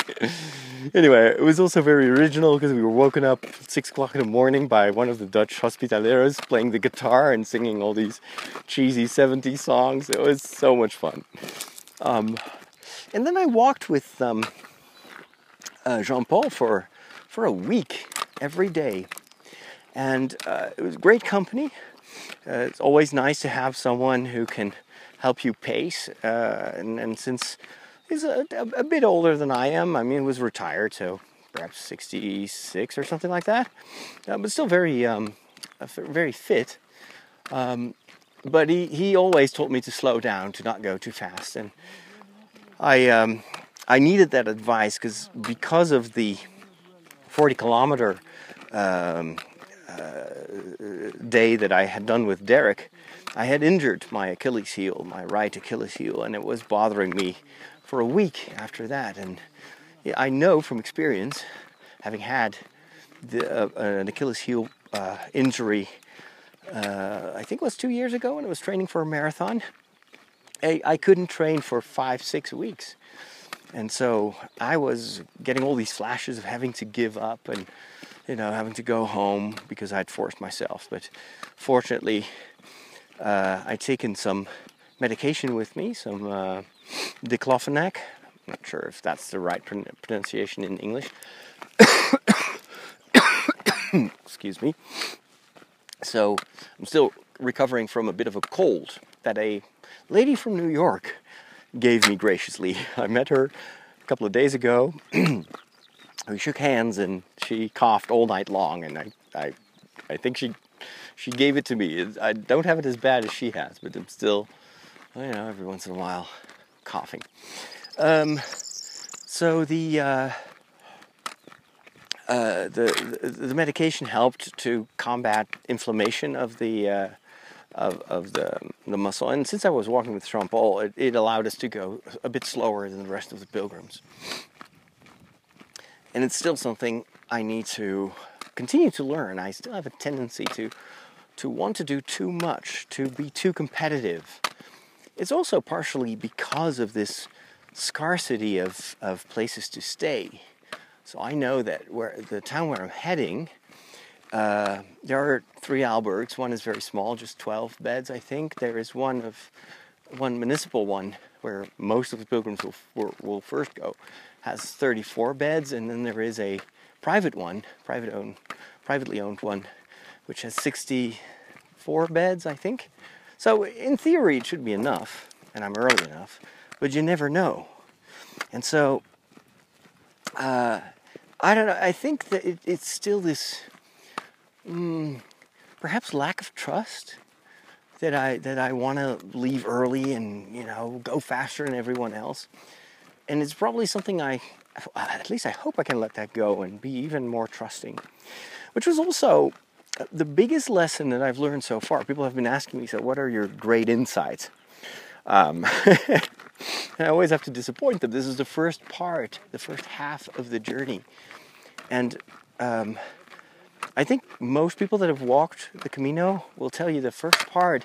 anyway, it was also very original because we were woken up at six o'clock in the morning by one of the Dutch hospitaleros playing the guitar and singing all these cheesy 70s songs. It was so much fun. Um, and then I walked with um, uh, Jean Paul for, for a week every day. And uh, it was great company. Uh, it's always nice to have someone who can help you pace. Uh, and, and since He's a, a, a, bit older than I am. I mean, was retired, so perhaps 66 or something like that. Uh, but still very, um, very fit. Um, but he, he always told me to slow down, to not go too fast. And I, um, I needed that advice because because of the 40 kilometer um, uh, day that I had done with Derek, I had injured my Achilles heel, my right Achilles heel, and it was bothering me for a week after that. And I know from experience, having had the, uh, an Achilles heel uh, injury, uh, I think it was two years ago when I was training for a marathon, I, I couldn't train for five, six weeks. And so I was getting all these flashes of having to give up and, you know, having to go home because I'd forced myself. But fortunately, uh, I'd taken some medication with me, some uh, diclofenac. I'm not sure if that's the right pronunciation in English. Excuse me. So I'm still recovering from a bit of a cold that a lady from New York gave me graciously. I met her a couple of days ago. we shook hands and she coughed all night long and I, I, I think she she gave it to me. I don't have it as bad as she has, but I'm still, you know, every once in a while coughing. Um, so the, uh, uh, the, the medication helped to combat inflammation of the uh, of, of the, the muscle. And since I was walking with Paul, it, it allowed us to go a bit slower than the rest of the pilgrims. And it's still something I need to continue to learn. I still have a tendency to to want to do too much, to be too competitive, it's also partially because of this scarcity of, of places to stay. So I know that where the town where I'm heading, uh, there are three albergs. One is very small, just 12 beds, I think. There is one of one municipal one where most of the pilgrims will, will, first go, has 34 beds, and then there is a private one, private owned, privately owned one, which has 64 beds, I think. So, in theory, it should be enough, and I'm early enough, but you never know. And so, uh, I don't know, I think that it, it's still this mm, perhaps lack of trust that I that I want to leave early and you know go faster than everyone else, and it's probably something I at least I hope I can let that go and be even more trusting, which was also the biggest lesson that I've learned so far, people have been asking me, so what are your great insights? Um, I always have to disappoint them. This is the first part, the first half of the journey. And um, I think most people that have walked the Camino will tell you the first part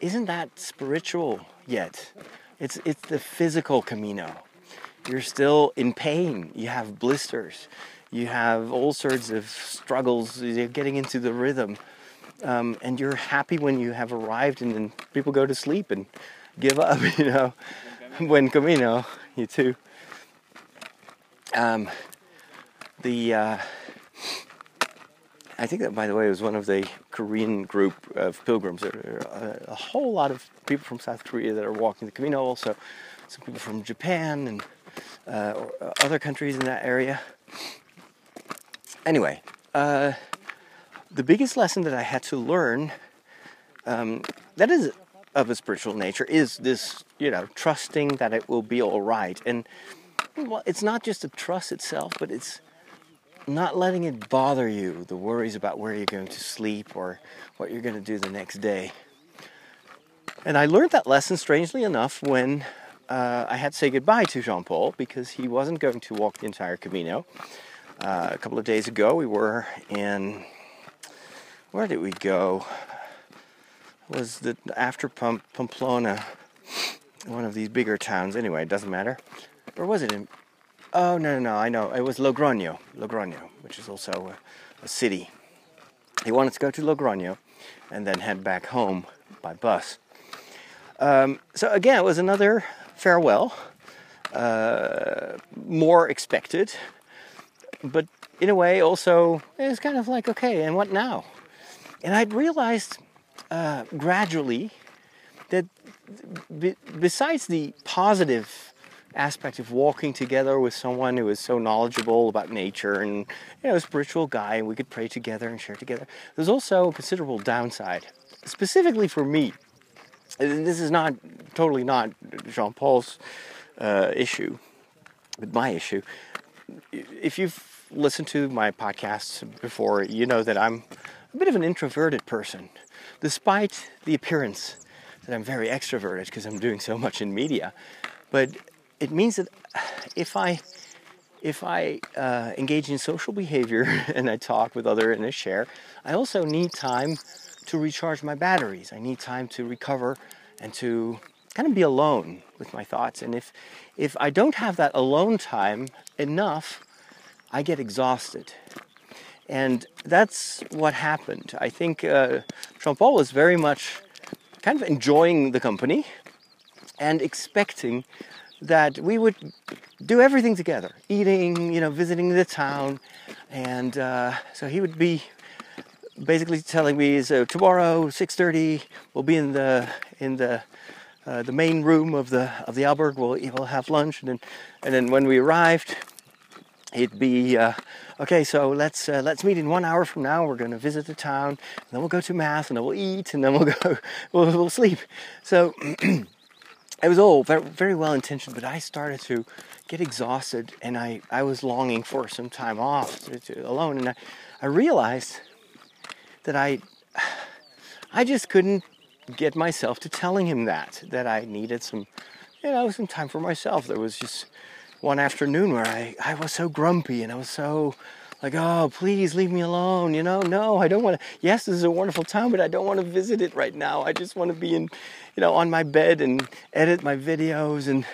isn't that spiritual yet. It's, it's the physical Camino. you're still in pain. You have blisters. You have all sorts of struggles. You're getting into the rhythm. Um, and you're happy when you have arrived and then people go to sleep and give up, you know. Buen Camino, you too. Um, the uh, I think that, by the way, was one of the Korean group of pilgrims. There are a, a, whole lot of people from South Korea that are walking the Camino. Also, some people from Japan and uh, other countries in that area. Anyway, uh, the biggest lesson that I had to learn um, that is of a spiritual nature is this, you know, trusting that it will be all right. And well, it's not just the trust itself, but it's not letting it bother you, the worries about where you're going to sleep or what you're going to do the next day. And I learned that lesson, strangely enough, when uh, I had to say goodbye to Jean Paul because he wasn't going to walk the entire Camino. Uh, a couple of days ago, we were in. Where did we go? It was the after Pamplona, one of these bigger towns. Anyway, it doesn't matter. Or was it in Oh, no, no, no, I know. It was Logroño, Logroño, which is also a, a city. He wanted to go to Logroño and then head back home by bus. Um, so, again, it was another farewell, uh, more expected, but in a way also it's kind of like, okay, and what now? And I'd realized uh, gradually that b- besides the positive aspect of walking together with someone who is so knowledgeable about nature and you know a spiritual guy and we could pray together and share together there's also a considerable downside specifically for me this is not totally not jean-paul's uh, issue but my issue if you've listened to my podcasts before you know that i'm a bit of an introverted person despite the appearance that i'm very extroverted because i'm doing so much in media but it means that if I if I uh, engage in social behavior and I talk with other and I share, I also need time to recharge my batteries. I need time to recover and to kind of be alone with my thoughts. And if if I don't have that alone time enough, I get exhausted. And that's what happened. I think uh, Jean Paul was very much kind of enjoying the company and expecting that we would do everything together eating you know visiting the town and uh, so he would be basically telling me so tomorrow 6.30 we'll be in the in the uh, the main room of the of the alberg we'll, we'll have lunch and then and then when we arrived it'd be uh, okay so let's uh, let's meet in one hour from now we're going to visit the town and then we'll go to mass and then we'll eat and then we'll go we'll, we'll sleep so it was all very, very well intentioned, but I started to get exhausted and I, I was longing for some time off to, to, alone. And I, I realized that I, I just couldn't get myself to telling him that, that I needed some, you know, some time for myself. There was just one afternoon where I, I was so grumpy and I was so like, oh, please leave me alone. You know, no, I don't want to. Yes, this is a wonderful town, but I don't want to visit it right now. I just want to be in, you know, on my bed and edit my videos and,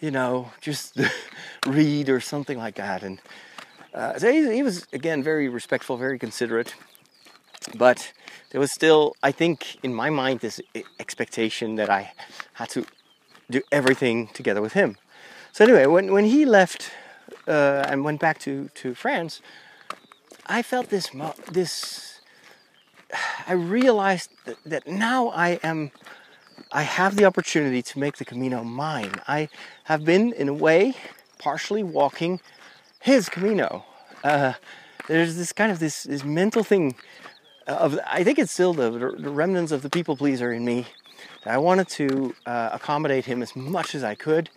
you know, just read or something like that. And uh, so he, he was, again, very respectful, very considerate. But there was still, I think, in my mind, this expectation that I had to do everything together with him. So anyway, when, when he left uh, and went back to, to France, I felt this this. I realized that, that now I am. I have the opportunity to make the Camino mine. I have been, in a way, partially walking his Camino. Uh, there's this kind of this, this mental thing of I think it's still the, the remnants of the people pleaser in me. I wanted to uh, accommodate him as much as I could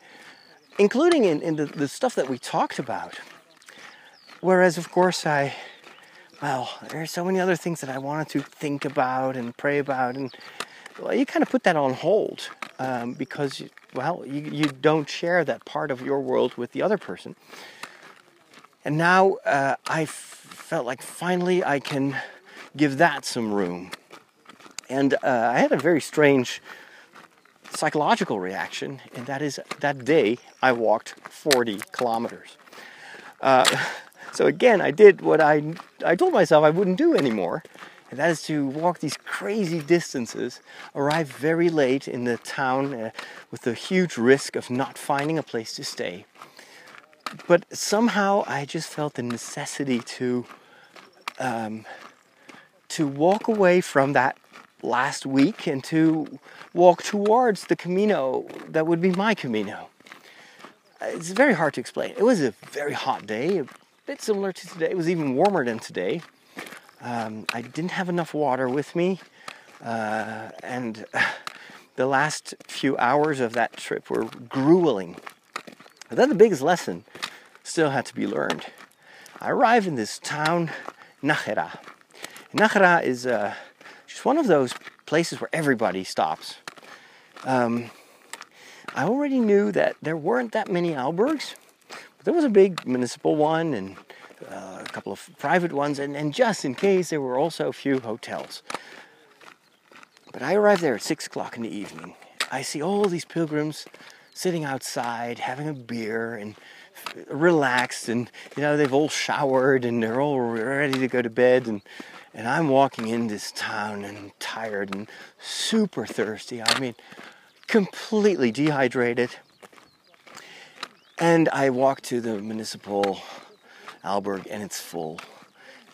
including in, in the, the stuff that we talked about. Whereas, of course, I, well, there's so many other things that I wanted to think about and pray about, and well, you kind of put that on hold um, because, well, you, you don't share that part of your world with the other person. And now uh, I felt like finally I can give that some room. And uh, I had a very strange psychological reaction, and that is that day I walked 40 kilometers. Uh, so again, I did what I I told myself I wouldn't do anymore, and that is to walk these crazy distances, arrive very late in the town uh, with the huge risk of not finding a place to stay. But somehow I just felt the necessity to um, to walk away from that last week and to walk towards the Camino that would be my Camino. It's very hard to explain. It was a very hot day, a bit similar to today. It was even warmer than today. Um, I didn't have enough water with me, uh, and the last few hours of that trip were grueling. But then the biggest lesson still had to be learned. I arrived in this town, Nájera. Nájera is uh, just one of those places where everybody stops. Um, I already knew that there weren't that many albergs, but there was a big municipal one and uh, a couple of private ones, and, and just in case, there were also a few hotels. But I arrived there at six o'clock in the evening. I see all these pilgrims sitting outside having a beer and relaxed, and you know they've all showered and they're all ready to go to bed, and and I'm walking in this town and tired and super thirsty. I mean, completely dehydrated. And I walk to the municipal alberg and it's full.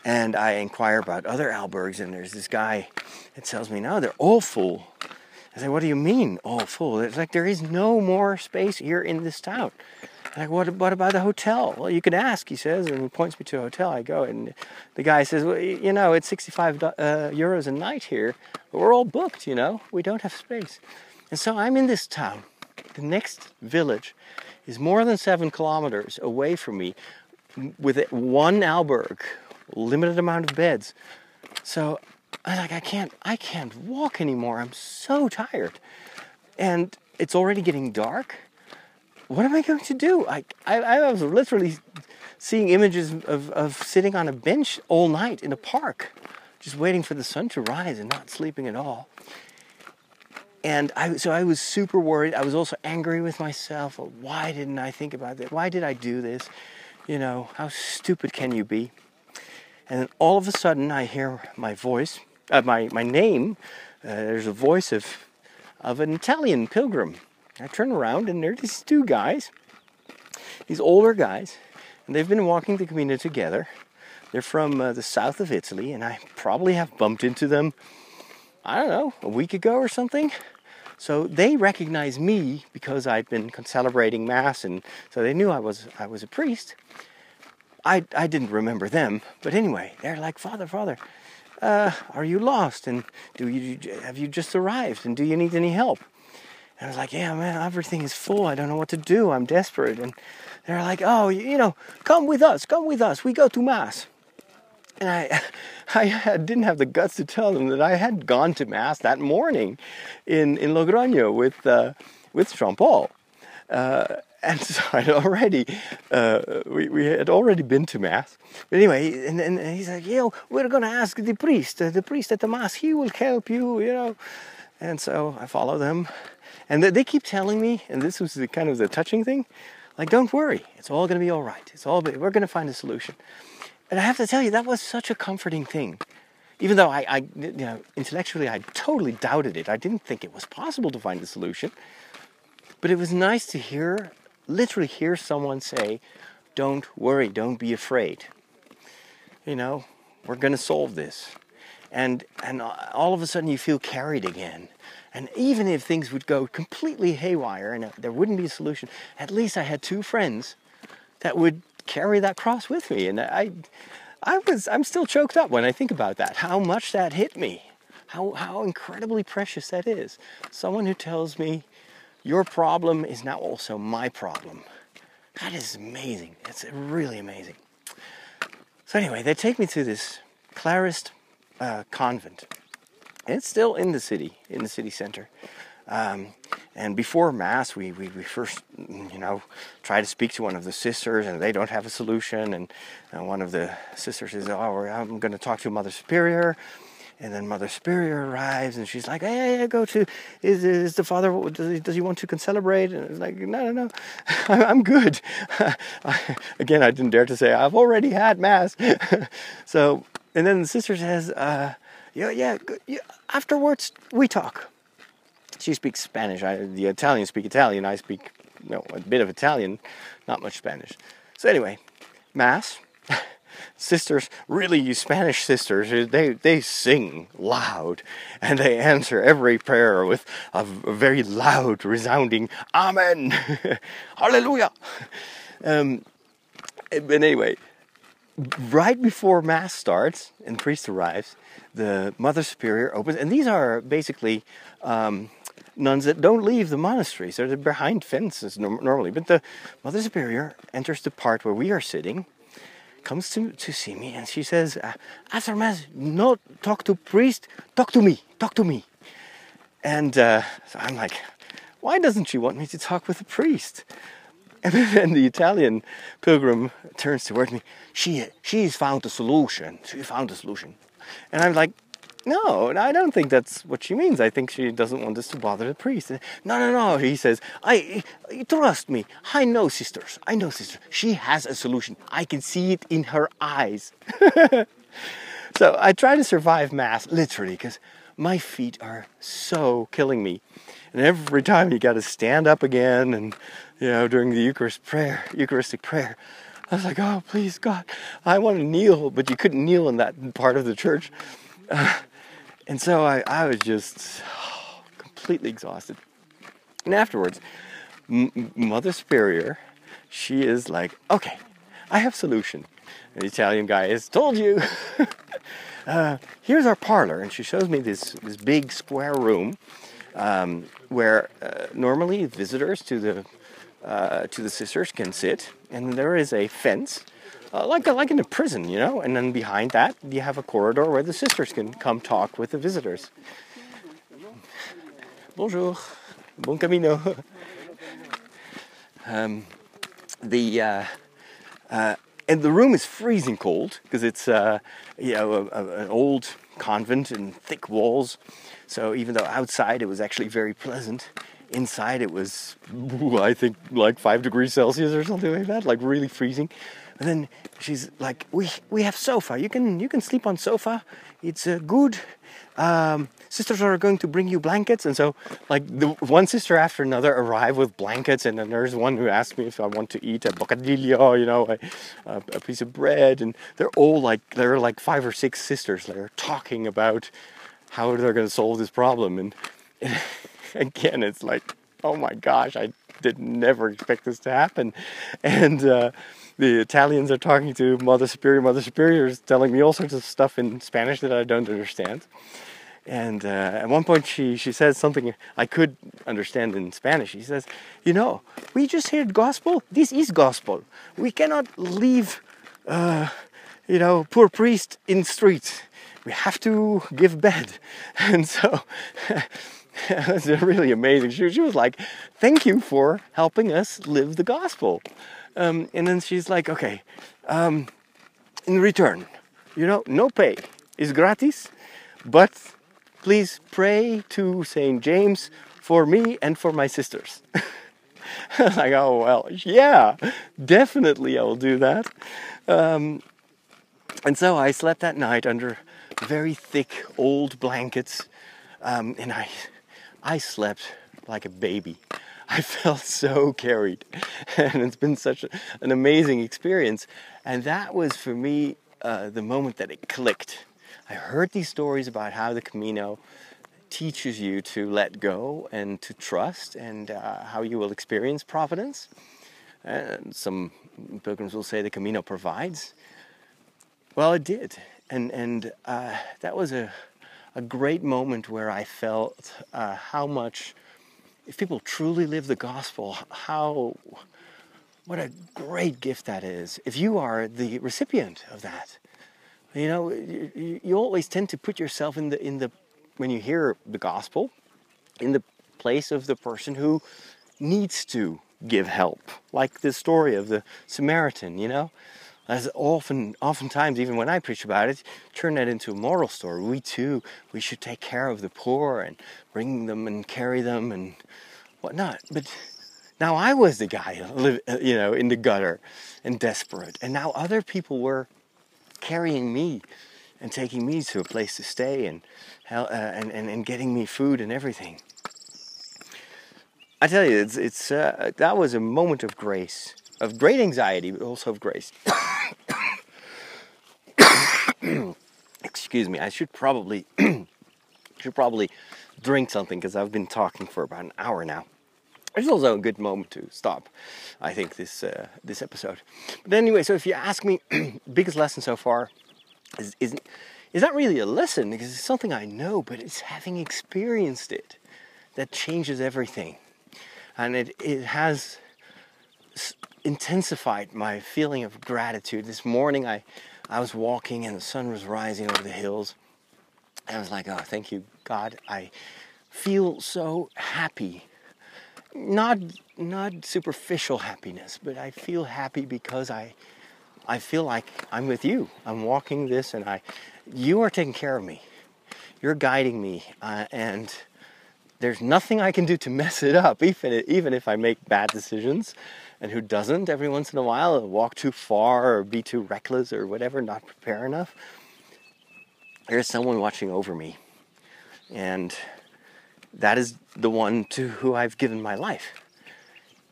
And I inquire about other albergs and there's this guy that tells me, no, they're all full. I say, what do you mean all full? It's like there is no more space here in this town. Like, what, what about the hotel? Well, you can ask, he says, and he points me to a hotel. I go, and the guy says, well, you know, it's 65 uh, euros a night here, but we're all booked, you know, we don't have space. And so I'm in this town. The next village is more than seven kilometers away from me with one alberg, limited amount of beds. So I'm like, I can't, I can't walk anymore. I'm so tired. And it's already getting dark what am I going to do? I, I, I was literally seeing images of, of sitting on a bench all night in a park, just waiting for the sun to rise and not sleeping at all. And I, so I was super worried. I was also angry with myself. Why didn't I think about that? Why did I do this? You know, how stupid can you be? And then all of a sudden, I hear my voice, uh, my, my name. Uh, there's a voice of, of an Italian pilgrim I turn around and there are these two guys, these older guys, and they've been walking the Camino together. They're from uh, the south of Italy, and I probably have bumped into them, I don't know, a week ago or something. So they recognize me because I've been celebrating Mass, and so they knew I was I was a priest. I, I didn't remember them, but anyway, they're like, Father, Father, uh, are you lost? And do you have you just arrived? And do you need any help? And I was like, yeah, man, everything is full. I don't know what to do. I'm desperate. And they're like, oh, you know, come with us. Come with us. We go to Mass. And I, I didn't have the guts to tell them that I had gone to Mass that morning in, in Logroño with, uh, with Jean Paul. Uh, and so I'd already, uh, we, we had already been to Mass. But anyway, and, and he's like, you know, we're going to ask the priest, the priest at the Mass, he will help you, you know. And so I follow them and they keep telling me, and this was the kind of the touching thing, like, don't worry, it's all going to be all right. It's all, we're going to find a solution. And I have to tell you, that was such a comforting thing. Even though I, I, you know, intellectually I totally doubted it. I didn't think it was possible to find a solution. But it was nice to hear, literally hear someone say, don't worry, don't be afraid. You know, we're going to solve this. And, and all of a sudden you feel carried again. And even if things would go completely haywire and there wouldn't be a solution, at least I had two friends that would carry that cross with me. And I, I was, I'm still choked up when I think about that. How much that hit me. How, how incredibly precious that is. Someone who tells me, your problem is now also my problem. That is amazing. It's really amazing. So anyway, they take me to this Clarist uh, convent it's still in the city, in the city center. Um, and before Mass, we, we, we, first, you know, try to speak to one of the sisters, and they don't have a solution. And uh, one of the sisters says, "Oh, I'm going to talk to Mother Superior." And then Mother Superior arrives, and she's like, "Hey, hey, go to. Is, is the father? Does he, does he want to concelebrate?" And it's like, "No, no, no, I'm good." Again, I didn't dare to say I've already had mass. so, and then the sister says, uh, "Yeah, yeah, yeah. Afterwards, we talk." She speaks Spanish. I, the Italians speak Italian. I speak, you know, a bit of Italian, not much Spanish. So anyway, mass sisters, really, you Spanish sisters, they, they sing loud and they answer every prayer with a very loud, resounding Amen, Hallelujah. Um, but anyway, right before Mass starts and priest arrives, the Mother Superior opens, and these are basically um, nuns that don't leave the monasteries. they're behind fences normally. But the Mother Superior enters the part where we are sitting comes to, to see me and she says, uh, After Mass, not talk to priest, talk to me, talk to me. And uh, so I'm like, why doesn't she want me to talk with the priest? And then the Italian pilgrim turns towards me. She, she's found a solution. She found a solution. And I'm like, no, I don't think that's what she means. I think she doesn't want us to bother the priest. No, no, no, he says. I trust me. I know sisters. I know sisters. She has a solution. I can see it in her eyes. so I try to survive mass literally because my feet are so killing me. And every time you got to stand up again, and you know during the Eucharist prayer, Eucharistic prayer, I was like, oh please God, I want to kneel, but you couldn't kneel in that part of the church. Uh, and so I, I was just oh, completely exhausted. And afterwards, M- Mother Superior, she is like, okay, I have solution. the Italian guy has told you. uh, here's our parlor, and she shows me this this big square room um, where uh, normally visitors to the uh, to the sisters can sit, and there is a fence uh, like like in a prison, you know. And then behind that, you have a corridor where the sisters can come talk with the visitors. Bonjour, bon camino. um, the uh, uh, and the room is freezing cold because it's uh, you know a, a, an old convent and thick walls. So even though outside it was actually very pleasant, inside it was I think like five degrees Celsius or something like that, like really freezing. And then she's like, "We we have sofa. You can you can sleep on sofa. It's uh, good. Um, sisters are going to bring you blankets." And so, like the one sister after another arrive with blankets, and then there's one who asked me if I want to eat a bocadillo, you know, a, a piece of bread, and they're all like there are like five or six sisters that are talking about how are they're going to solve this problem, and, and again, it's like, oh my gosh, I did never expect this to happen, and. Uh, the Italians are talking to Mother Superior. Mother Superior is telling me all sorts of stuff in Spanish that I don't understand. And uh, at one point, she, she says something I could understand in Spanish. She says, You know, we just heard gospel. This is gospel. We cannot leave, uh, you know, poor priest in street. We have to give bed. And so a really amazing. She, she was like, Thank you for helping us live the gospel. Um, and then she's like, okay, um, in return, you know, no pay is gratis, but please pray to St. James for me and for my sisters. I was like, oh, well, yeah, definitely I will do that. Um, and so I slept that night under very thick old blankets, um, and I, I slept like a baby. I felt so carried. And it's been such an amazing experience. And that was for me uh, the moment that it clicked. I heard these stories about how the Camino teaches you to let go and to trust and uh, how you will experience providence. And some pilgrims will say the Camino provides. Well, it did. And, and uh, that was a, a great moment where I felt uh, how much if people truly live the gospel, how what a great gift that is. If you are the recipient of that, you know, you, you always tend to put yourself in the in the when you hear the gospel in the place of the person who needs to give help, like the story of the Samaritan. You know, as often, oftentimes, even when I preach about it, turn that into a moral story. We too, we should take care of the poor and bring them and carry them and whatnot. But now I was the guy, you know, in the gutter and desperate, and now other people were carrying me and taking me to a place to stay and uh, and, and, and getting me food and everything. I tell you, it's, it's uh, that was a moment of grace, of great anxiety, but also of grace. Excuse me. I should probably should probably drink something because I've been talking for about an hour now. It's also a good moment to stop. I think this uh, this episode. But anyway, so if you ask me, biggest lesson so far is is is not really a lesson because it's something I know, but it's having experienced it that changes everything, and it it has intensified my feeling of gratitude. This morning, I I was walking and the sun was rising over the hills. And I was like, oh, thank you, God. I feel so happy. Not not superficial happiness, but I feel happy because I I feel like I'm with you. I'm walking this and I you are taking care of me. You're guiding me uh, and there's nothing I can do to mess it up, even even if I make bad decisions and who doesn't every once in a while walk too far or be too reckless or whatever, not prepare enough. There's someone watching over me. And that is the one to who I've given my life.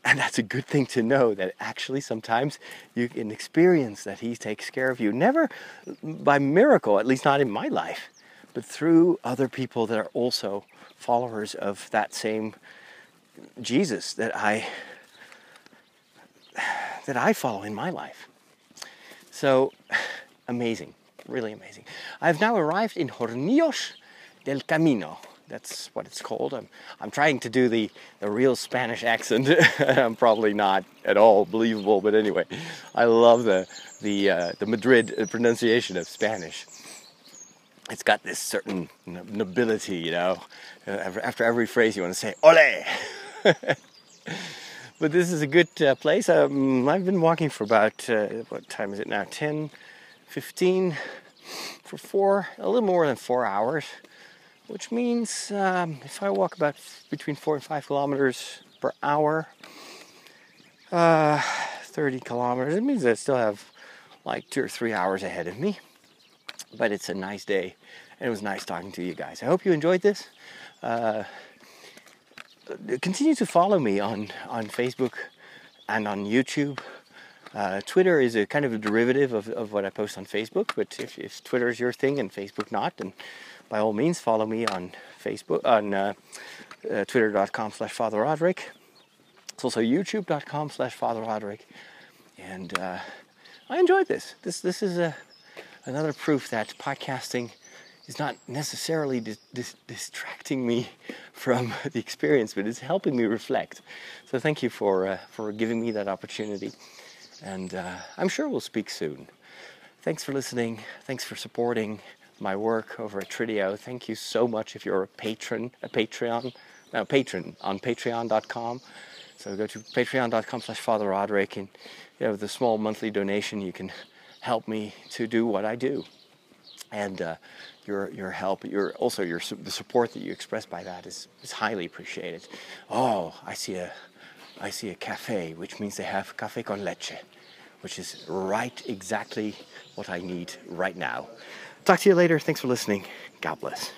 And that's a good thing to know that actually sometimes you can experience that He takes care of you. Never by miracle, at least not in my life, but through other people that are also followers of that same Jesus that I that I follow in my life. So amazing, really amazing. I've now arrived in Hornillos del Camino. That's what it's called. I'm, I'm trying to do the, the real Spanish accent. I'm probably not at all believable, but anyway, I love the, the, uh, the Madrid pronunciation of Spanish. It's got this certain nobility, you know. Uh, after every phrase, you want to say, ole! but this is a good uh, place. Um, I've been walking for about, uh, what time is it now? 10, 15, for four, a little more than four hours, which means um, if I walk about between four and five kilometers per hour, uh, 30 kilometers, it means I still have like two or three hours ahead of me. But it's a nice day, and it was nice talking to you guys. I hope you enjoyed this. Uh, continue to follow me on, on Facebook and on YouTube. Uh, Twitter is a kind of a derivative of, of what I post on Facebook, but if, if Twitter is your thing and Facebook not, then by all means follow me on Facebook on uh, uh, twitter.com slash Father Roderick. It's also youtube.com slash Father Roderick. And uh, I enjoyed this. This this is a another proof that podcasting is not necessarily dis- dis- distracting me from the experience, but it's helping me reflect. So thank you for uh, for giving me that opportunity, and uh, I'm sure we'll speak soon. Thanks for listening. Thanks for supporting my work over at Trideo. Thank you so much if you're a patron, a Patreon, no, patron on Patreon.com. So go to patreon.com slash Father Roderick and you with a small monthly donation you can help me to do what I do. And uh, your your help, your also your the support that you express by that is, is highly appreciated. Oh, I see a I see a cafe, which means they have cafe con leche, which is right exactly what I need right now. Talk to you later. Thanks for listening. God bless.